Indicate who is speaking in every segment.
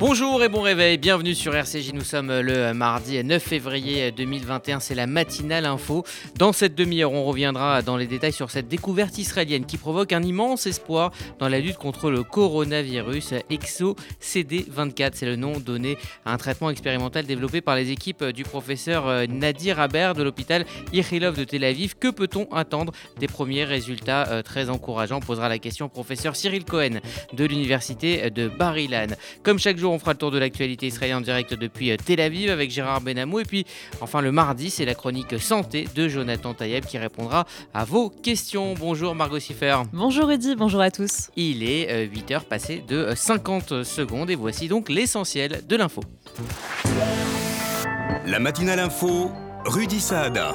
Speaker 1: Bonjour et bon réveil, bienvenue sur RCJ. Nous sommes le mardi 9 février 2021, c'est la matinale info. Dans cette demi-heure, on reviendra dans les détails sur cette découverte israélienne qui provoque un immense espoir dans la lutte contre le coronavirus. Exo CD24, c'est le nom donné à un traitement expérimental développé par les équipes du professeur Nadir Aber de l'hôpital Ichilov de Tel Aviv. Que peut-on attendre des premiers résultats euh, très encourageants posera la question au professeur Cyril Cohen de l'université de Bar-Ilan. Comme chaque jour, on fera le tour de l'actualité israélienne en direct depuis euh, Tel Aviv avec Gérard Benamou. Et puis, enfin, le mardi, c'est la chronique santé de Jonathan Tayeb qui répondra à vos questions. Bonjour Margot Siffer.
Speaker 2: Bonjour Eddy, bonjour à tous.
Speaker 1: Il est 8h euh, passé de 50 secondes et voici donc l'essentiel de l'info.
Speaker 3: La matinale info, Rudy Saada.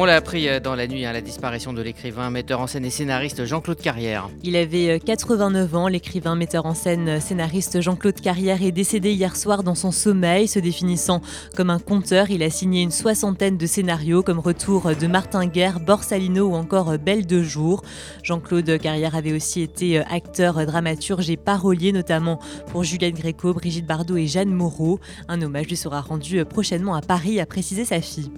Speaker 1: On l'a appris euh, dans la nuit, à hein, la disparition de l'écrivain, metteur en scène et scénariste Jean-Claude Carrière.
Speaker 2: Il avait 89 euh, ans. L'écrivain, metteur en scène, euh, scénariste Jean-Claude Carrière est décédé hier soir dans son sommeil. Se définissant comme un conteur, il a signé une soixantaine de scénarios comme Retour de Martin Guerre, Borsalino ou encore Belle de jour. Jean-Claude Carrière avait aussi été acteur, dramaturge et parolier, notamment pour Juliette Gréco, Brigitte Bardot et Jeanne Moreau. Un hommage lui sera rendu prochainement à Paris, a précisé sa fille.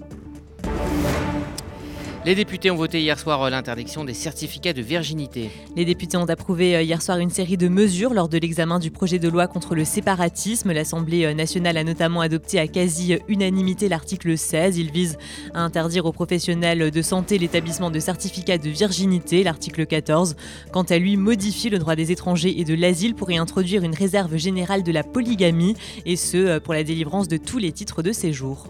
Speaker 1: Les députés ont voté hier soir euh, l'interdiction des certificats de virginité.
Speaker 2: Les députés ont approuvé euh, hier soir une série de mesures lors de l'examen du projet de loi contre le séparatisme. L'Assemblée euh, nationale a notamment adopté à quasi-unanimité l'article 16. Il vise à interdire aux professionnels de santé l'établissement de certificats de virginité. L'article 14, quant à lui, modifie le droit des étrangers et de l'asile pour y introduire une réserve générale de la polygamie, et ce, pour la délivrance de tous les titres de séjour.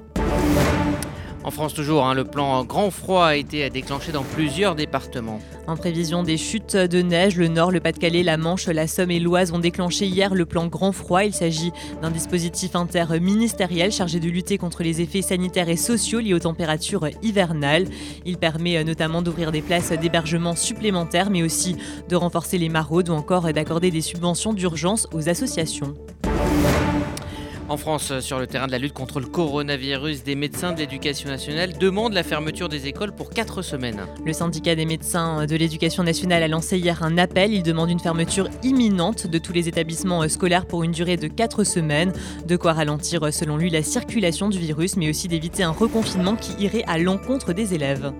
Speaker 1: En France toujours, hein, le plan grand froid a été déclenché dans plusieurs départements.
Speaker 2: En prévision des chutes de neige, le Nord, le Pas-de-Calais, la Manche, la Somme et l'Oise ont déclenché hier le plan grand froid. Il s'agit d'un dispositif interministériel chargé de lutter contre les effets sanitaires et sociaux liés aux températures hivernales. Il permet euh, notamment d'ouvrir des places d'hébergement supplémentaires, mais aussi de renforcer les maraudes ou encore d'accorder des subventions d'urgence aux associations.
Speaker 1: En France, sur le terrain de la lutte contre le coronavirus, des médecins de l'éducation nationale demandent la fermeture des écoles pour 4 semaines.
Speaker 2: Le syndicat des médecins de l'éducation nationale a lancé hier un appel. Il demande une fermeture imminente de tous les établissements scolaires pour une durée de 4 semaines. De quoi ralentir, selon lui, la circulation du virus, mais aussi d'éviter un reconfinement qui irait à l'encontre des élèves.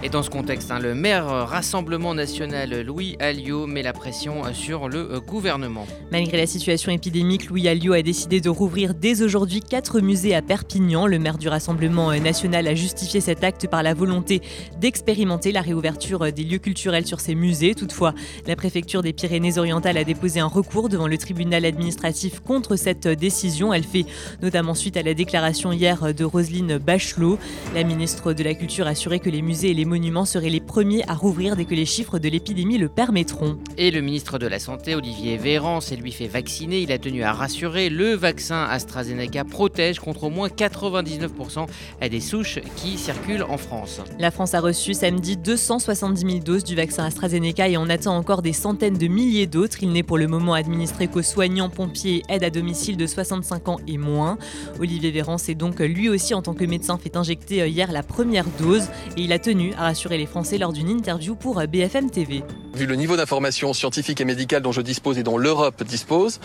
Speaker 1: Et dans ce contexte, hein, le maire Rassemblement national Louis Alliot met la pression sur le euh, gouvernement.
Speaker 2: Malgré la situation épidémique, Louis Alliot a décidé de rouvrir dès aujourd'hui quatre musées à Perpignan. Le maire du Rassemblement euh, national a justifié cet acte par la volonté d'expérimenter la réouverture euh, des lieux culturels sur ces musées. Toutefois, la préfecture des Pyrénées-Orientales a déposé un recours devant le tribunal administratif contre cette décision. Elle fait notamment suite à la déclaration hier de Roselyne Bachelot. La ministre de la Culture a assuré que les musées et les monuments seraient les premiers à rouvrir dès que les chiffres de l'épidémie le permettront.
Speaker 1: Et le ministre de la Santé, Olivier Véran, s'est lui fait vacciner. Il a tenu à rassurer, le vaccin AstraZeneca protège contre au moins 99% des souches qui circulent en France.
Speaker 2: La France a reçu samedi 270 000 doses du vaccin AstraZeneca et on attend encore des centaines de milliers d'autres. Il n'est pour le moment administré qu'aux soignants, pompiers et aides à domicile de 65 ans et moins. Olivier Véran s'est donc lui aussi en tant que médecin fait injecter hier la première dose et il a tenu a rassuré les Français lors d'une interview pour BFM TV.
Speaker 4: Vu le niveau d'information scientifique et médicale dont je dispose et dont l'Europe dispose,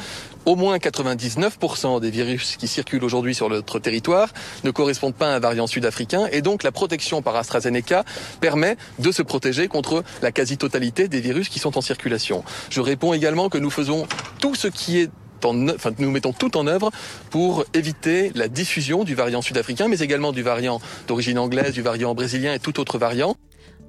Speaker 4: au moins 99% des virus qui circulent aujourd'hui sur notre territoire ne correspondent pas à un variant sud-africain et donc la protection par AstraZeneca permet de se protéger contre la quasi-totalité des virus qui sont en circulation. Je réponds également que nous faisons tout ce qui est Nous mettons tout en œuvre pour éviter la diffusion du variant sud-africain, mais également du variant d'origine anglaise, du variant brésilien et tout autre variant.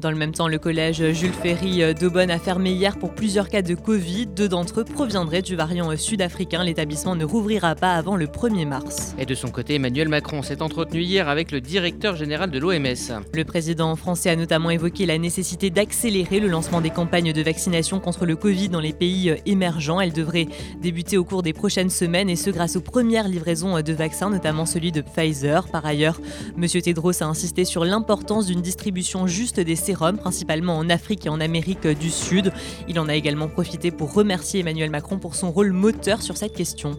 Speaker 2: Dans le même temps, le collège Jules Ferry euh, d'Aubonne a fermé hier pour plusieurs cas de Covid. Deux d'entre eux proviendraient du variant euh, sud-africain. L'établissement ne rouvrira pas avant le 1er mars.
Speaker 1: Et de son côté, Emmanuel Macron s'est entretenu hier avec le directeur général de l'OMS.
Speaker 2: Le président français a notamment évoqué la nécessité d'accélérer le lancement des campagnes de vaccination contre le Covid dans les pays euh, émergents. Elles devraient débuter au cours des prochaines semaines et ce grâce aux premières livraisons de vaccins, notamment celui de Pfizer. Par ailleurs, M. Tedros a insisté sur l'importance d'une distribution juste des principalement en Afrique et en Amérique du Sud. Il en a également profité pour remercier Emmanuel Macron pour son rôle moteur sur cette question.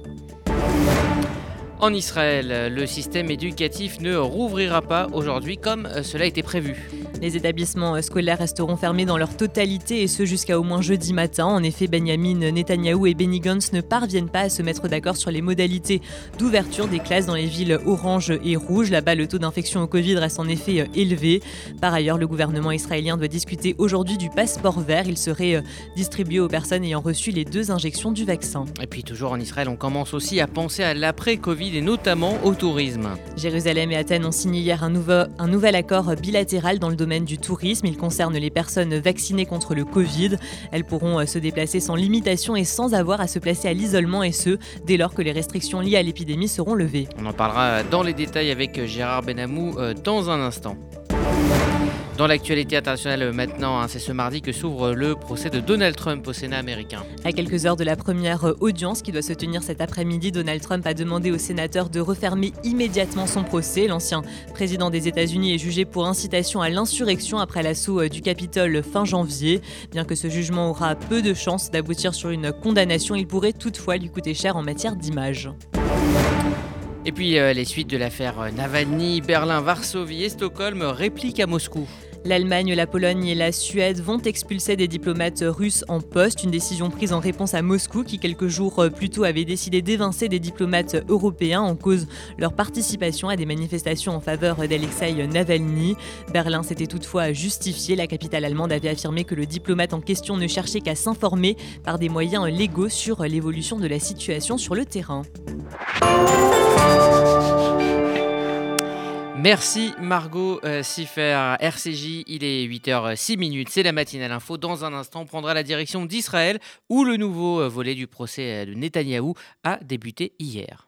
Speaker 1: En Israël, le système éducatif ne rouvrira pas aujourd'hui comme cela était prévu.
Speaker 2: Les établissements scolaires resteront fermés dans leur totalité et ce jusqu'à au moins jeudi matin. En effet, Benjamin Netanyahou et Benny Gantz ne parviennent pas à se mettre d'accord sur les modalités d'ouverture des classes dans les villes orange et rouge. Là-bas, le taux d'infection au Covid reste en effet élevé. Par ailleurs, le gouvernement israélien doit discuter aujourd'hui du passeport vert. Il serait distribué aux personnes ayant reçu les deux injections du vaccin.
Speaker 1: Et puis toujours en Israël, on commence aussi à penser à l'après-Covid et notamment au tourisme.
Speaker 2: Jérusalem et Athènes ont signé hier un, nouveau, un nouvel accord bilatéral dans le domaine du tourisme. Il concerne les personnes vaccinées contre le Covid. Elles pourront euh, se déplacer sans limitation et sans avoir à se placer à l'isolement et ce, dès lors que les restrictions liées à l'épidémie seront levées.
Speaker 1: On en parlera dans les détails avec Gérard Benamou euh, dans un instant. Dans l'actualité internationale maintenant, hein, c'est ce mardi que s'ouvre le procès de Donald Trump au Sénat américain.
Speaker 2: À quelques heures de la première audience qui doit se tenir cet après-midi, Donald Trump a demandé aux sénateurs de refermer immédiatement son procès. L'ancien président des États-Unis est jugé pour incitation à l'insurrection après l'assaut euh, du Capitole fin janvier. Bien que ce jugement aura peu de chances d'aboutir sur une condamnation, il pourrait toutefois lui coûter cher en matière d'image.
Speaker 1: Et puis euh, les suites de l'affaire Navalny, Berlin, Varsovie et Stockholm répliquent à Moscou.
Speaker 2: L'Allemagne, la Pologne et la Suède vont expulser des diplomates russes en poste, une décision prise en réponse à Moscou qui quelques jours plus tôt avait décidé d'évincer des diplomates européens en cause leur participation à des manifestations en faveur d'Alexei Navalny. Berlin s'était toutefois justifié, la capitale allemande avait affirmé que le diplomate en question ne cherchait qu'à s'informer par des moyens légaux sur l'évolution de la situation sur le terrain.
Speaker 1: Merci Margot euh, Siffer, RCJ, il est 8h06 c'est la matinale info. Dans un instant, on prendra la direction d'Israël où le nouveau euh, volet du procès euh, de Netanyahou a débuté hier.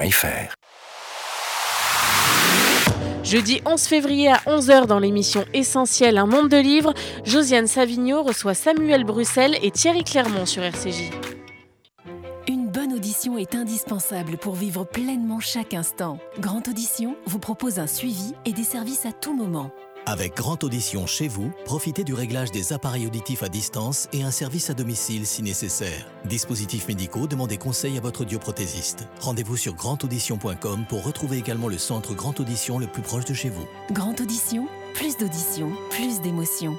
Speaker 5: Jeudi 11 février à 11h dans l'émission Essentielle Un monde de livres, Josiane Savigno reçoit Samuel Bruxelles et Thierry Clermont sur RCJ.
Speaker 6: Une bonne audition est indispensable pour vivre pleinement chaque instant. Grande Audition vous propose un suivi et des services à tout moment.
Speaker 7: Avec Grande Audition chez vous, profitez du réglage des appareils auditifs à distance et un service à domicile si nécessaire. Dispositifs médicaux, demandez conseil à votre audioprothésiste. Rendez-vous sur grandaudition.com pour retrouver également le centre Grande Audition le plus proche de chez vous.
Speaker 6: Grande Audition, plus d'audition, plus d'émotion.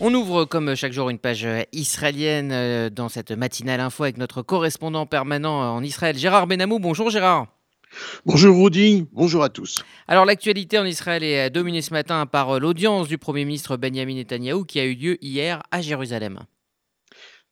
Speaker 1: On ouvre comme chaque jour une page israélienne euh, dans cette matinale info avec notre correspondant permanent en Israël, Gérard Benamou. Bonjour Gérard.
Speaker 8: Bonjour Rudy, bonjour à tous.
Speaker 1: Alors l'actualité en Israël est dominée ce matin par l'audience du Premier ministre Benjamin Netanyahou qui a eu lieu hier à Jérusalem.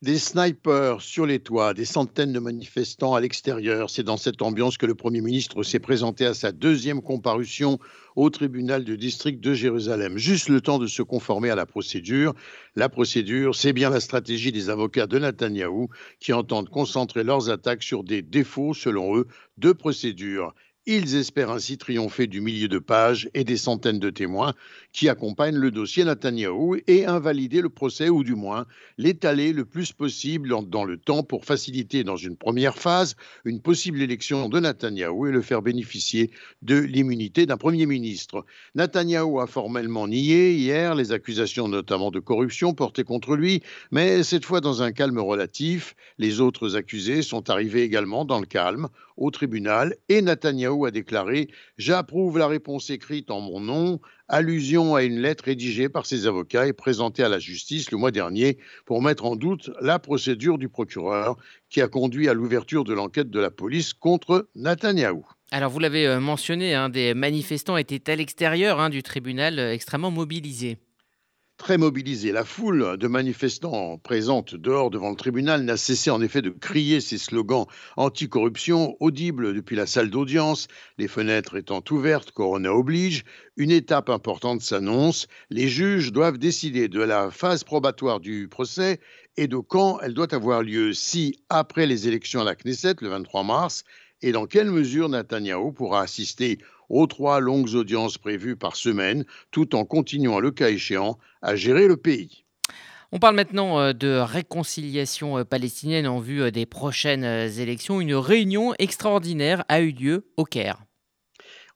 Speaker 8: Des snipers sur les toits, des centaines de manifestants à l'extérieur. C'est dans cette ambiance que le Premier ministre s'est présenté à sa deuxième comparution au tribunal du district de Jérusalem. Juste le temps de se conformer à la procédure. La procédure, c'est bien la stratégie des avocats de Netanyahou qui entendent concentrer leurs attaques sur des défauts, selon eux, de procédure Ils espèrent ainsi triompher du milieu de pages et des centaines de témoins qui accompagnent le dossier Netanyahou et invalider le procès ou du moins l'étaler le plus possible dans le temps pour faciliter dans une première phase une possible élection de Netanyahou et le faire bénéficier de l'immunité d'un Premier ministre. Netanyahou a formellement nié hier les accusations notamment de corruption portées contre lui, mais cette fois dans un calme relatif. Les autres accusés sont arrivés également dans le calme au tribunal et Netanyahou a déclaré J'approuve la réponse écrite en mon nom, allusion à une lettre rédigée par ses avocats et présentée à la justice le mois dernier pour mettre en doute la procédure du procureur qui a conduit à l'ouverture de l'enquête de la police contre Netanyahou.
Speaker 1: Alors vous l'avez euh, mentionné, hein, des manifestants étaient à l'extérieur hein, du tribunal euh, extrêmement mobilisés
Speaker 8: très mobilisé. La foule de manifestants présente dehors devant le tribunal n'a cessé en effet de crier ses slogans anticorruption audibles depuis la salle d'audience, les fenêtres étant ouvertes, Corona oblige. Une étape importante s'annonce. Les juges doivent décider de la phase probatoire du procès et de quand elle doit avoir lieu, si après les élections à la Knesset le 23 mars, et dans quelle mesure Netanyahou pourra assister aux trois longues audiences prévues par semaine, tout en continuant, le cas échéant, à gérer le pays.
Speaker 1: On parle maintenant euh, de réconciliation euh, palestinienne en vue euh, des prochaines élections. Une réunion extraordinaire a eu lieu au Caire.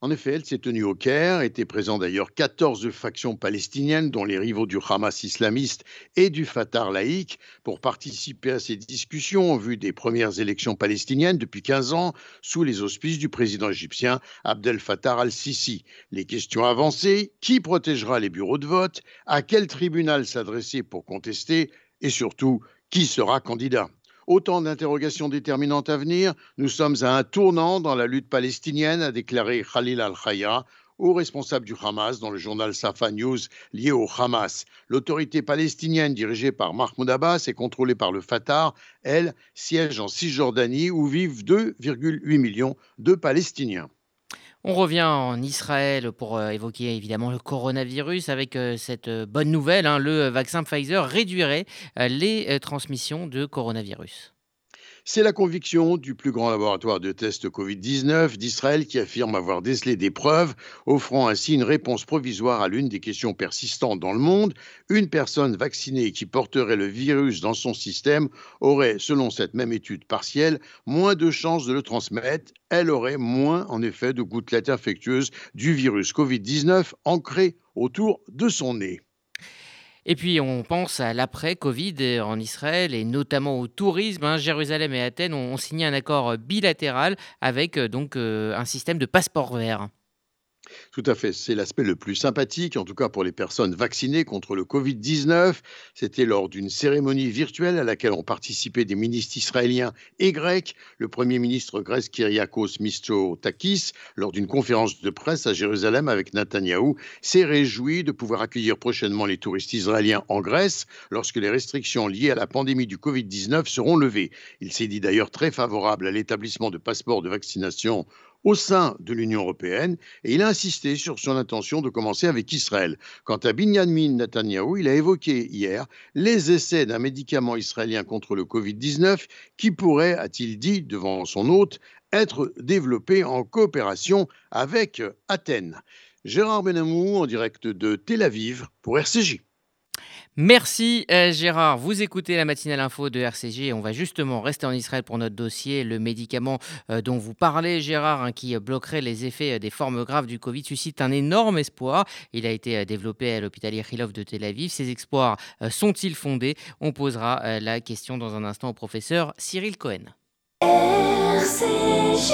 Speaker 8: En effet, elle s'est tenue au Caire, étaient présents d'ailleurs 14 factions palestiniennes, dont les rivaux du Hamas islamiste et du Fatah laïque, pour participer à ces discussions en vue des premières élections palestiniennes depuis 15 ans, sous les auspices du président égyptien Abdel Fattah al-Sisi. Les questions avancées qui protégera les bureaux de vote À quel tribunal s'adresser pour contester Et surtout, qui sera candidat? Autant d'interrogations déterminantes à venir. Nous sommes à un tournant dans la lutte palestinienne, a déclaré Khalil al-Khaya, haut responsable du Hamas dans le journal Safa News lié au Hamas. L'autorité palestinienne dirigée par Mahmoud Abbas et contrôlée par le Fatah, elle, siège en Cisjordanie où vivent 2,8 millions de Palestiniens.
Speaker 1: On revient en Israël pour euh, évoquer évidemment le coronavirus avec euh, cette euh, bonne nouvelle. Hein. le vaccin Pfizer réduirait les transmissions de coronavirus.
Speaker 8: C'est la conviction du plus grand laboratoire de tests Covid-19 d'Israël qui affirme avoir décelé des preuves, offrant ainsi une réponse provisoire à l'une des questions persistantes dans le monde. Une personne vaccinée qui porterait le virus dans son système aurait, selon cette même étude partielle, moins de chances de le transmettre. Elle aurait moins, en effet, de gouttelettes infectieuses du virus Covid-19 ancrées autour de son nez.
Speaker 1: Et puis on pense à l'après-Covid en Israël et notamment au tourisme. Hein. Jérusalem et Athènes ont, signé un accord bilatéral avec euh, donc euh, un système de passeport vert.
Speaker 8: Tout à fait, c'est l'aspect le plus sympathique, en tout cas pour les personnes vaccinées contre le Covid-19. C'était lors d'une cérémonie virtuelle à laquelle ont participé des ministres israéliens et grecs. Le Premier ministre grec Kyriakos Mitsotakis, lors d'une conférence de presse à Jérusalem avec Netanyahou, s'est réjoui de pouvoir accueillir prochainement les touristes israéliens en Grèce lorsque les restrictions liées à la pandémie du Covid-19 seront levées. Il s'est dit d'ailleurs très favorable à l'établissement de passeports de vaccination au sein de l'Union européenne et il a insisté sur son intention de commencer avec Israël. Quant à Binyamin Netanyahu, il a évoqué hier les essais d'un médicament israélien contre le Covid-19 qui pourrait, a-t-il dit devant son hôte, être développé en coopération avec Athènes. Gérard Benamou en direct de Tel Aviv pour RCJ.
Speaker 1: Merci euh, Gérard. Vous écoutez la matinale info de RCG. On va justement rester en Israël pour notre dossier. Le médicament euh, dont vous parlez, Gérard, hein, qui bloquerait les effets euh, des formes graves du Covid, suscite un énorme espoir. Il a été développé à l'hôpital Ichilov de Tel Aviv. Ces espoirs sont-ils fondés? On posera la question dans un instant au professeur Cyril Cohen. RCG.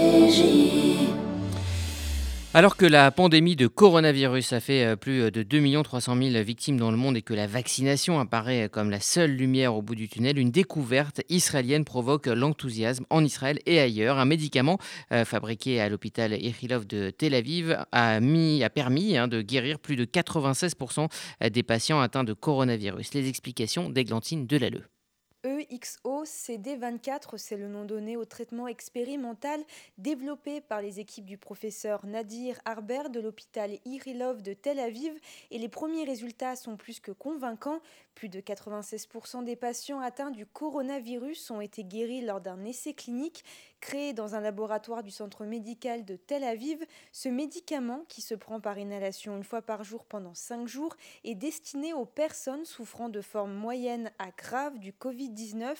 Speaker 1: Alors que la pandémie de coronavirus a fait euh, plus de 2 300 000 victimes dans le monde et que la vaccination apparaît comme la seule lumière au bout du tunnel, une découverte israélienne provoque l'enthousiasme en Israël et ailleurs. Un médicament euh, fabriqué à l'hôpital Ichilov de Tel Aviv a, mis, a permis hein, de guérir plus de 96% des patients atteints de coronavirus. Les explications d'Eglantine Delalleux.
Speaker 9: EXO-CD24, c'est le nom donné au traitement expérimental développé par les équipes du professeur Nadir Arber de l'hôpital Irilov de Tel Aviv et les premiers résultats sont plus que convaincants. Plus de 96% des patients atteints du coronavirus ont été guéris lors d'un essai clinique créé dans un laboratoire du centre médical de Tel Aviv. Ce médicament, qui se prend par inhalation une fois par jour pendant 5 jours, est destiné aux personnes souffrant de formes moyennes à graves du Covid-19.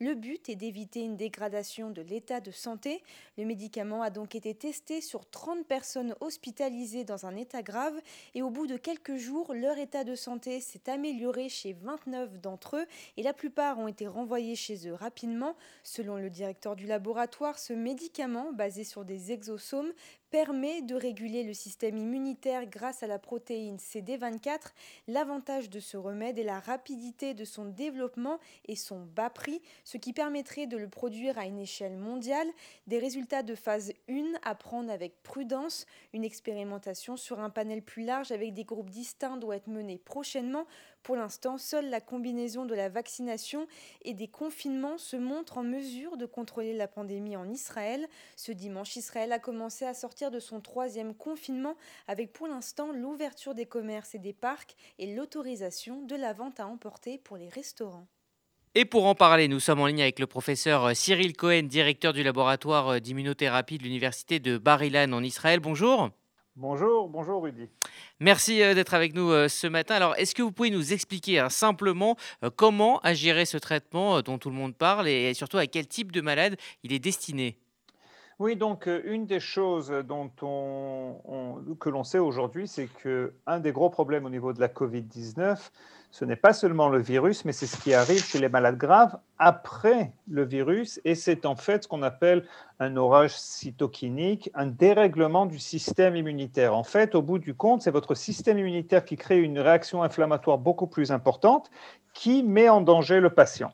Speaker 9: Le but est d'éviter une dégradation de l'état de santé. Le médicament a donc été testé sur 30 personnes hospitalisées dans un état grave et au bout de quelques jours, leur état de santé s'est amélioré chez 29 d'entre eux et la plupart ont été renvoyés chez eux rapidement. Selon le directeur du laboratoire, ce médicament, basé sur des exosomes, permet de réguler le système immunitaire grâce à la protéine CD24. L'avantage de ce remède est la rapidité de son développement et son bas prix, ce qui permettrait de le produire à une échelle mondiale. Des résultats de phase 1 à prendre avec prudence. Une expérimentation sur un panel plus large avec des groupes distincts doit être menée prochainement. Pour l'instant, seule la combinaison de la vaccination et des confinements se montre en mesure de contrôler la pandémie en Israël. Ce dimanche, Israël a commencé à sortir de son troisième confinement avec pour l'instant l'ouverture des commerces et des parcs et l'autorisation de la vente à emporter pour les restaurants.
Speaker 1: Et pour en parler, nous sommes en ligne avec le professeur euh, Cyril Cohen, directeur du laboratoire euh, d'immunothérapie de l'université de Bar-Ilan en Israël. Bonjour.
Speaker 10: Bonjour, bonjour Rudy.
Speaker 1: Merci euh, d'être avec nous ce matin. Alors, est-ce que vous pouvez nous expliquer hein, simplement comment agirait ce traitement dont tout le monde parle et surtout à quel type de malade il est destiné?
Speaker 10: Oui, donc une des choses dont on, que l'on sait aujourd'hui, c'est qu'un des gros problèmes au niveau de la COVID-19, ce n'est pas seulement le virus, mais c'est ce qui arrive chez les malades graves après le virus, et c'est en fait ce qu'on appelle un orage cytokinique, un dérèglement du système immunitaire. En fait, au bout du compte, c'est votre système immunitaire qui crée une réaction inflammatoire beaucoup plus importante qui met en danger le patient.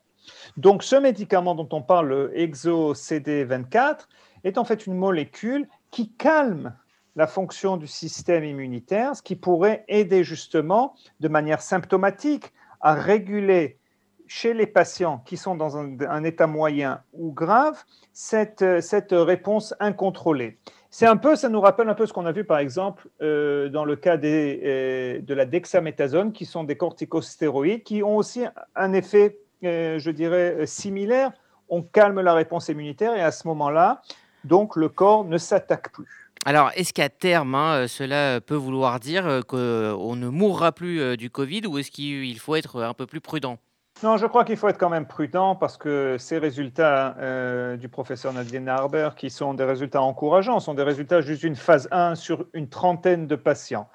Speaker 10: Donc ce médicament dont on parle, le EXO-CD24, est en fait une molécule qui calme la fonction du système immunitaire, ce qui pourrait aider justement de manière symptomatique à réguler chez les patients qui sont dans un, état moyen ou grave cette, cette réponse incontrôlée. C'est un peu, ça nous rappelle un peu ce qu'on a vu par exemple euh, dans le cas des, euh, de la dexaméthasone, qui sont des corticostéroïdes, qui ont aussi un effet, euh, je dirais, similaire. On calme la réponse immunitaire et à ce moment-là, donc le corps ne s'attaque plus.
Speaker 1: Alors, est-ce qu'à terme, hein, cela peut vouloir dire euh, qu'on ne mourra plus euh, du Covid ou est-ce qu'il faut être un peu plus prudent?
Speaker 10: Non, je crois qu'il faut être quand même prudent parce que ces résultats euh, du professeur Nadine Harber, qui sont des résultats encourageants, sont des résultats juste d'une phase 1 sur une trentaine de patients.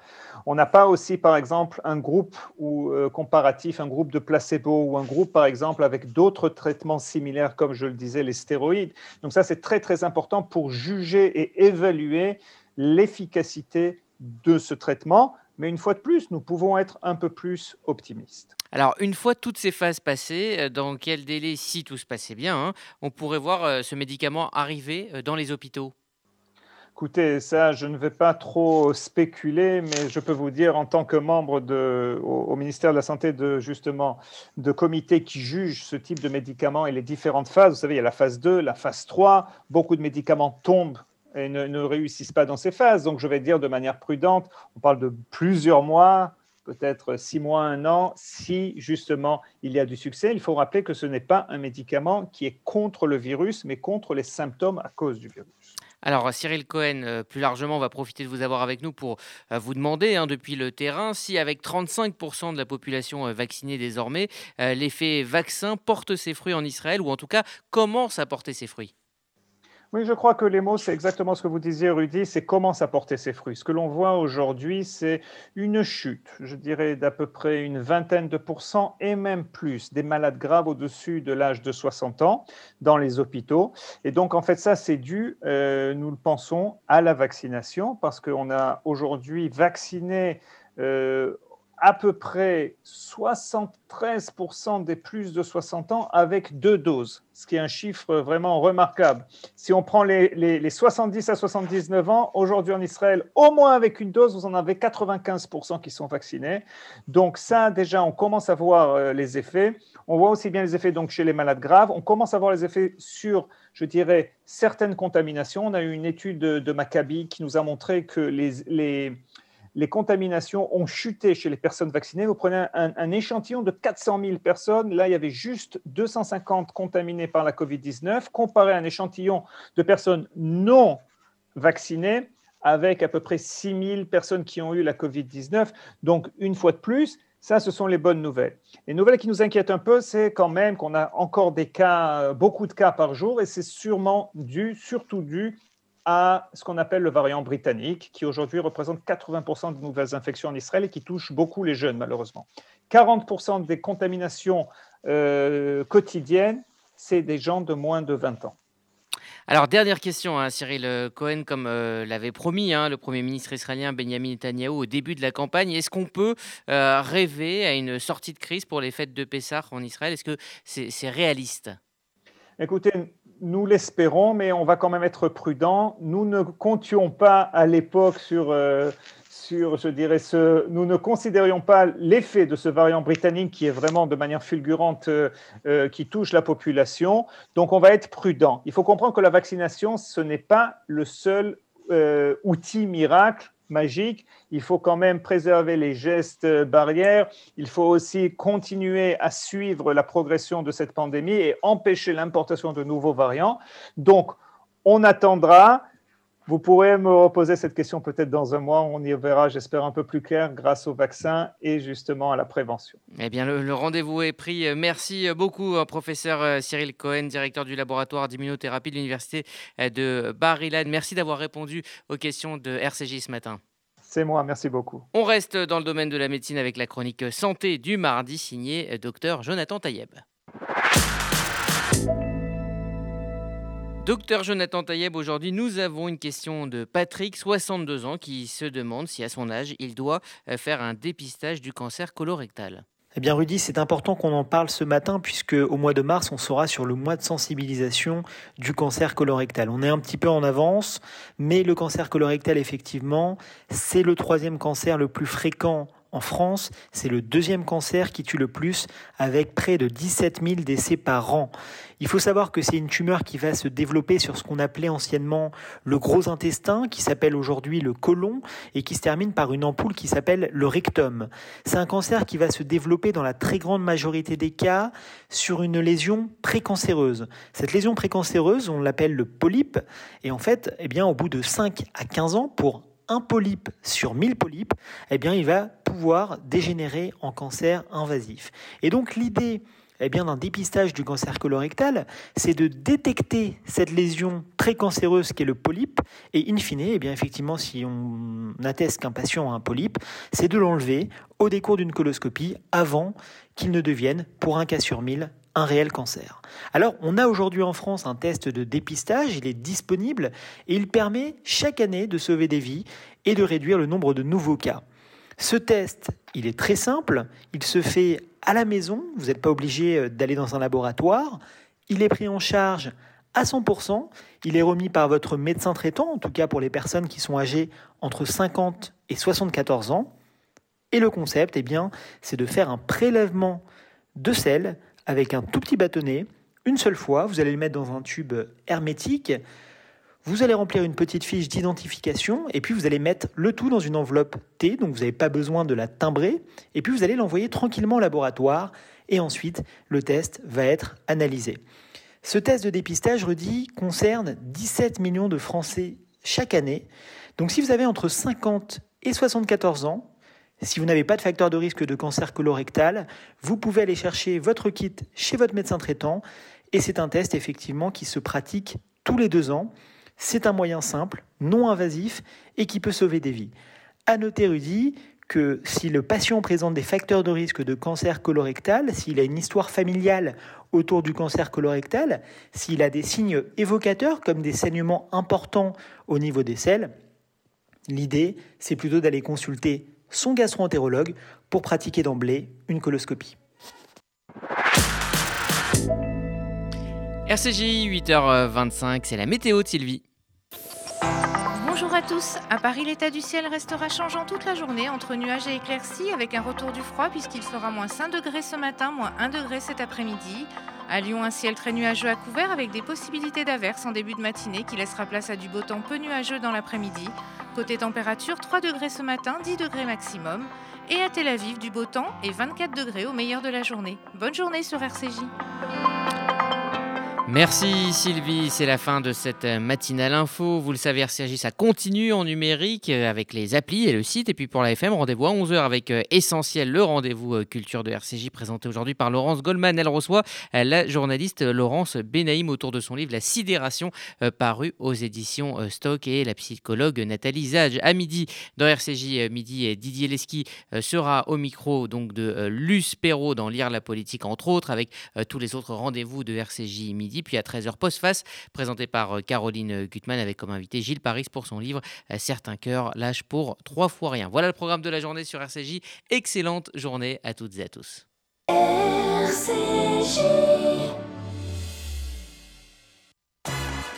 Speaker 10: On n'a pas aussi, par exemple, un groupe ou, euh, comparatif, un groupe de placebo ou un groupe, par exemple, avec d'autres traitements similaires, comme je le disais, les stéroïdes. Donc ça, c'est très, très important pour juger et évaluer l'efficacité de ce traitement. Mais une fois de plus, nous pouvons être un peu plus optimistes.
Speaker 1: Alors, une fois toutes ces phases passées, euh, dans quel délai, si tout se passait bien, hein, on pourrait voir euh, ce médicament arriver dans les hôpitaux?
Speaker 10: Écoutez, ça, je ne vais pas trop spéculer, mais je peux vous dire, en tant que membre de, au, ministère de la Santé, de justement, de comités qui jugent ce type de médicaments et les différentes phases. Vous savez, il y a la phase 2, la phase 3. Beaucoup de médicaments tombent ne, ne réussissent pas dans ces phases. Donc, je vais dire de manière prudente, on parle de plusieurs mois, peut-être six mois, un an, si justement il y a du succès. Il faut rappeler que ce n'est pas un médicament qui est contre le virus, mais contre les symptômes à cause du virus.
Speaker 1: Alors, Cyril Cohen, euh, plus largement, on va profiter de vous avoir avec nous pour euh, vous demander, hein, depuis le terrain, si avec 35% de la population euh, vaccinée désormais, l'effet vaccin porte ses fruits en Israël, ou en tout cas commence à porter ses fruits?
Speaker 10: Oui, je crois que les mots, c'est exactement ce que vous disiez, Rudy, c'est comment ça porter ses fruits. Ce que l'on voit aujourd'hui, c'est une chute, je dirais d'à peu près une vingtaine de pourcents et même plus des malades graves au-dessus de l'âge de 60 ans dans les hôpitaux. Et donc, en fait, ça, c'est dû, euh, nous le pensons, à la vaccination, parce qu'on a aujourd'hui vacciné euh, à peu près 73% des plus de 60 ans avec deux doses, ce qui est un chiffre vraiment remarquable. Si on prend les, les, 70 à 79 ans, aujourd'hui en Israël, au moins avec une dose, vous en avez 95% qui sont vaccinés. Donc ça, déjà, on commence à voir euh, les effets. On voit aussi bien les effets donc, chez les malades graves. On commence à voir les effets sur, je dirais, certaines contaminations. On a eu une étude de, Maccabi qui nous a montré que les les contaminations ont chuté chez les personnes vaccinées. Vous prenez un, échantillon de 400 000 personnes, là il y avait juste 250 contaminées par la COVID-19, comparé à un échantillon de personnes non vaccinées avec à peu près 6 000 personnes qui ont eu la COVID-19. Donc une fois de plus, ça, ce sont les bonnes nouvelles. Les nouvelles qui nous inquiètent un peu, c'est quand même qu'on a encore des cas, beaucoup de cas par jour, et c'est sûrement dû, surtout dû à ce qu'on appelle le variant britannique, qui aujourd'hui représente 80% des nouvelles infections en Israël et qui touche beaucoup les jeunes, malheureusement. 40% des contaminations euh, quotidiennes, c'est des gens de moins de 20 ans.
Speaker 1: Alors, dernière question, hein, Cyril Cohen, comme euh, l'avait promis hein, le Premier ministre israélien Benjamin Netanyahu au début de la campagne, est-ce qu'on peut euh, rêver à une sortie de crise pour les fêtes de Pessah en Israël? Est-ce que c'est réaliste?
Speaker 10: Écoutez, nous l'espérons, mais on va quand même être prudent. Nous ne comptions pas à l'époque sur, euh, sur, je dirais, nous ne considérions pas l'effet de ce variant britannique qui est vraiment de manière fulgurante, euh, euh, qui touche la population. Donc on va être prudent. Il faut comprendre que la vaccination, ce n'est pas le seul outil miracle magique. Il faut quand même préserver les gestes barrières. Il faut aussi continuer à suivre la progression de cette pandémie et empêcher l'importation de nouveaux variants. Donc, on attendra. Vous pourrez me reposer cette question peut-être dans un mois. On y verra, j'espère, un peu plus clair grâce au vaccin et justement à la prévention.
Speaker 1: Eh bien, le, rendez-vous est pris. Merci beaucoup, hein, professeur euh, Cyril Cohen, directeur du laboratoire d'immunothérapie de l'Université euh, de Bar-Ilan. Merci d'avoir répondu aux questions de RCJ ce matin.
Speaker 10: C'est moi, merci beaucoup.
Speaker 1: On reste dans le domaine de la médecine avec la chronique santé du mardi signée Dr Jonathan Tayeb. Docteur Jonathan Tayeb, aujourd'hui nous avons une question de Patrick, 62 ans, qui se demande si à son âge il doit euh, faire un dépistage du cancer colorectal.
Speaker 11: Eh bien Rudy, c'est important qu'on en parle ce matin puisque au mois de mars, on sera sur le mois de sensibilisation du cancer colorectal. On est un petit peu en avance, mais le cancer colorectal, effectivement, c'est le troisième cancer le plus fréquent en France, c'est le deuxième cancer qui tue le plus, avec près de 17 000 décès par an. Il faut savoir que c'est une tumeur qui va se développer sur ce qu'on appelait anciennement le gros intestin, qui s'appelle aujourd'hui le côlon, et qui se termine par une ampoule qui s'appelle le rectum. C'est un cancer qui va se développer dans la très grande majorité des cas sur une lésion précancéreuse. Cette lésion précancéreuse, on l'appelle le polype, et en fait, eh bien, au bout de 5 à 15 ans, pour un polype sur 1000 polypes, eh bien, il va pouvoir dégénérer en cancer invasif. Et donc, l'idée eh d'un dépistage du cancer colorectal, c'est de détecter cette lésion précancéreuse qui est le polype, et in fine, eh bien, effectivement, si on atteste qu'un patient a un polype, c'est de l'enlever au décours d'une coloscopie avant qu'il ne devienne, pour un cas sur 1000, un réel cancer. Alors, on a aujourd'hui en France un test de dépistage, il est disponible et il permet chaque année de sauver des vies et de réduire le nombre de nouveaux cas. Ce test, il est très simple, il se fait à la maison, vous n'êtes pas obligé euh, d'aller dans un laboratoire, il est pris en charge à 100%. Il est remis par votre médecin traitant, en tout cas pour les personnes qui sont âgées entre 50 et 74 ans. Et le concept, eh bien, c'est de faire un prélèvement de sel avec un tout petit bâtonnet, une seule fois. Vous allez le mettre dans un tube hermétique. Vous allez remplir une petite fiche d'identification et puis vous allez mettre le tout dans une enveloppe T, donc vous n'avez pas besoin de la timbrer. Et puis vous allez l'envoyer tranquillement au laboratoire et ensuite le test va être analysé. Ce test de dépistage, redit, concerne 17 millions de Français chaque année. Donc si vous avez entre 50 et 74 ans, si vous n'avez pas de facteur de risque de cancer colorectal, vous pouvez aller chercher votre kit chez votre médecin traitant et c'est un test effectivement qui se pratique tous les deux ans. C'est un moyen simple, non invasif et qui peut sauver des vies. À noter, Rudy, que si le patient présente des facteurs de risque de cancer colorectal, s'il a une histoire familiale autour du cancer colorectal, s'il a des signes évocateurs comme des saignements importants au niveau des selles, l'idée, c'est plutôt d'aller consulter son gastro-entérologue pour pratiquer d'emblée une coloscopie.
Speaker 1: RCJ 8h25, c'est la météo de Sylvie.
Speaker 12: Bonjour à tous. À Paris, l'état du ciel restera changeant toute la journée entre nuages et éclaircies avec un retour du froid puisqu'il fera moins 5 degrés ce matin, moins 1 degré cet après-midi. À Lyon, un ciel très nuageux à couvert avec des possibilités d'averses en début de matinée qui laissera place à du beau temps peu nuageux dans l'après-midi. Côté température, 3 degrés ce matin, 10 degrés maximum. Et à Tel Aviv, du beau temps et 24 degrés au meilleur de la journée. Bonne journée sur RCJ.
Speaker 1: Merci Sylvie, c'est la fin de cette matinale info. Vous le savez, RCJ, ça continue en numérique euh, avec les applis et le site. Et puis pour la FM, rendez-vous à 11h avec euh, Essentiel, le rendez-vous euh, culture de RCJ présenté aujourd'hui par Laurence Goldman. Elle reçoit la journaliste Laurence Benaïm autour de son livre La sidération, paru aux éditions Stock et la psychologue Nathalie Zage. À midi, dans RCJ midi, Didier Leski sera au micro donc de Luce Perrault dans Lire la politique, entre autres, avec tous les autres rendez-vous de RCJ midi puis à 13h Postface, présenté par euh, Caroline Gutmann avec comme invité Gilles Paris pour son livre euh, Certains cœurs lâchent pour trois fois rien. Voilà le programme de la journée sur RCJ. Excellente journée à toutes et à tous.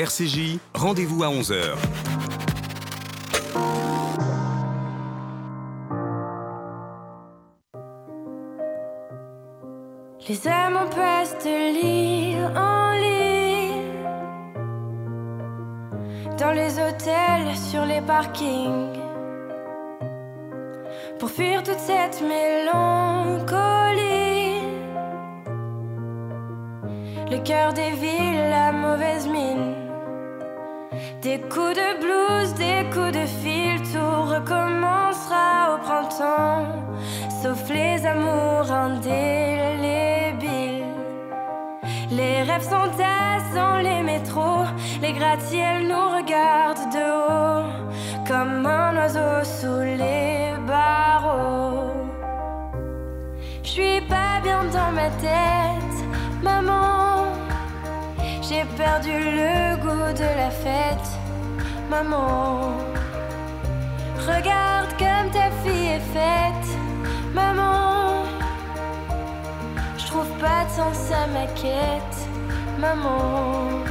Speaker 13: RCJ, rendez-vous à 11h.
Speaker 14: Les âmes passent de l'île en l'île Dans les hôtels, sur les parkings. Pour fuir toute cette mélancolie. Le cœur des villes, la mauvaise mine des coups de blues, des coups de fil, tout recommencera au printemps, sauf les amours indélébiles. Les rêves s'entassent dans les métros, les gratte-ciels nous regardent de haut, comme un oiseau sous les barreaux. Je suis pas bien dans ma tête, maman. J'ai perdu le goût de la fête, maman. Regarde comme ta fille est faite, maman. Je trouve pas de sens à ma quête, maman.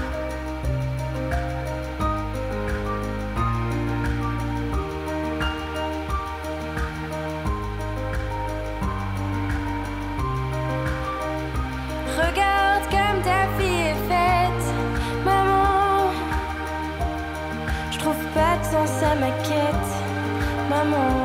Speaker 14: Ma quête, maman.